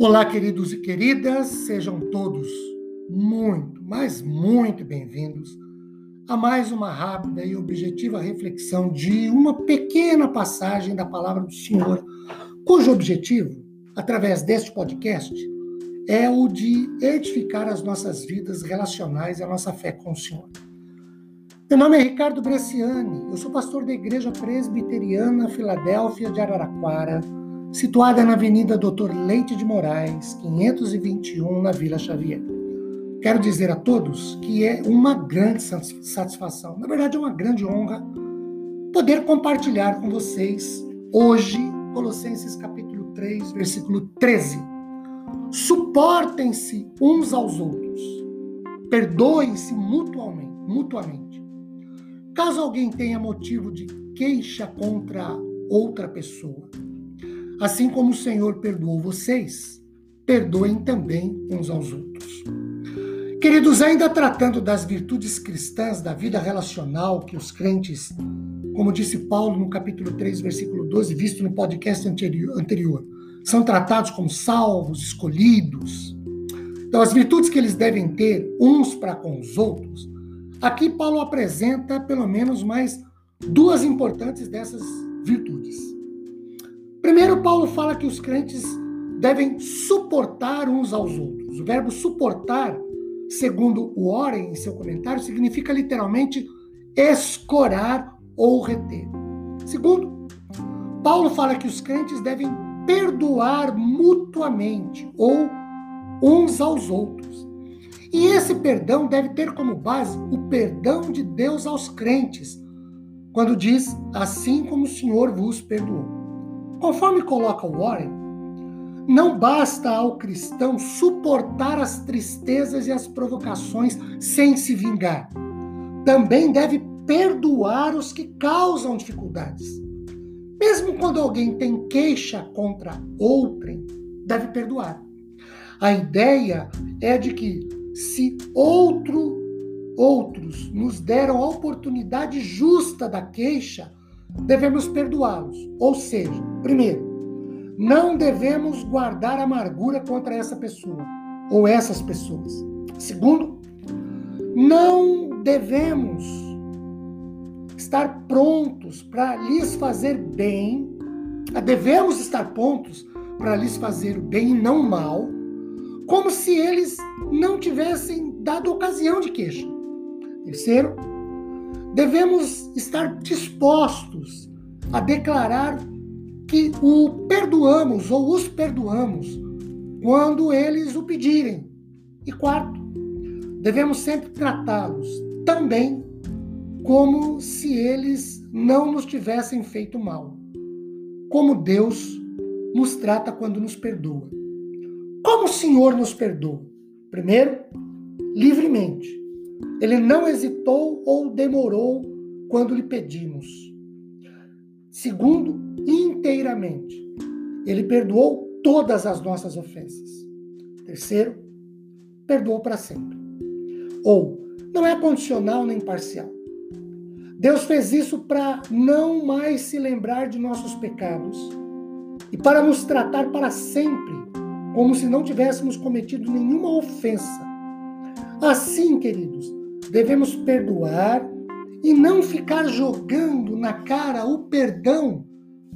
Olá, queridos e queridas, sejam todos muito, mas muito bem-vindos a mais uma rápida e objetiva reflexão de uma pequena passagem da palavra do Senhor, cujo objetivo, através deste podcast, é o de edificar as nossas vidas relacionais e a nossa fé com o Senhor. Meu nome é Ricardo Bresciani, eu sou pastor da Igreja Presbiteriana Filadélfia de Araraquara situada na Avenida Doutor Leite de Moraes, 521, na Vila Xavier. Quero dizer a todos que é uma grande satisfação, na verdade é uma grande honra, poder compartilhar com vocês hoje Colossenses capítulo 3, versículo 13. Suportem-se uns aos outros, perdoem-se mutuamente, mutuamente. Caso alguém tenha motivo de queixa contra outra pessoa, Assim como o Senhor perdoou vocês, perdoem também uns aos outros. Queridos, ainda tratando das virtudes cristãs da vida relacional que os crentes, como disse Paulo no capítulo 3, versículo 12, visto no podcast anterior, são tratados como salvos, escolhidos. Então, as virtudes que eles devem ter uns para com os outros, aqui Paulo apresenta pelo menos mais duas importantes dessas virtudes. Primeiro, Paulo fala que os crentes devem suportar uns aos outros. O verbo suportar, segundo o Oren em seu comentário, significa literalmente escorar ou reter. Segundo, Paulo fala que os crentes devem perdoar mutuamente ou uns aos outros. E esse perdão deve ter como base o perdão de Deus aos crentes, quando diz: Assim como o Senhor vos perdoou. Conforme coloca Warren, não basta ao cristão suportar as tristezas e as provocações sem se vingar. Também deve perdoar os que causam dificuldades. Mesmo quando alguém tem queixa contra outrem, deve perdoar. A ideia é de que se outro outros nos deram a oportunidade justa da queixa, devemos perdoá-los. Ou seja, primeiro, não devemos guardar amargura contra essa pessoa ou essas pessoas. Segundo, não devemos estar prontos para lhes fazer bem, devemos estar prontos para lhes fazer o bem e não mal, como se eles não tivessem dado ocasião de queixa. Terceiro, devemos estar dispostos a declarar que o perdoamos ou os perdoamos quando eles o pedirem. E quarto, devemos sempre tratá-los também como se eles não nos tivessem feito mal. Como Deus nos trata quando nos perdoa. Como o Senhor nos perdoa? Primeiro, livremente. Ele não hesitou ou demorou quando lhe pedimos. Segundo, inteiramente. Ele perdoou todas as nossas ofensas. Terceiro, perdoou para sempre. Ou, não é condicional nem parcial. Deus fez isso para não mais se lembrar de nossos pecados e para nos tratar para sempre, como se não tivéssemos cometido nenhuma ofensa. Assim, queridos, devemos perdoar e não ficar jogando na cara o perdão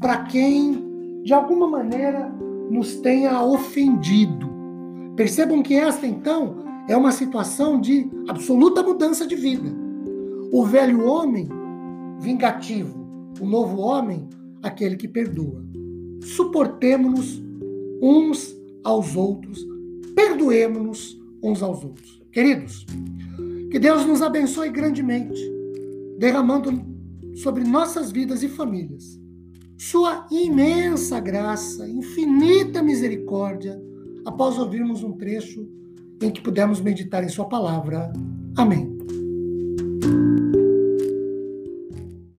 para quem, de alguma maneira, nos tenha ofendido. Percebam que esta, então, é uma situação de absoluta mudança de vida. O velho homem, vingativo, o novo homem, aquele que perdoa. Suportemos-nos uns aos outros, perdoemos-nos uns aos outros. Queridos, que Deus nos abençoe grandemente, derramando sobre nossas vidas e famílias sua imensa graça, infinita misericórdia, após ouvirmos um trecho em que pudemos meditar em Sua palavra. Amém.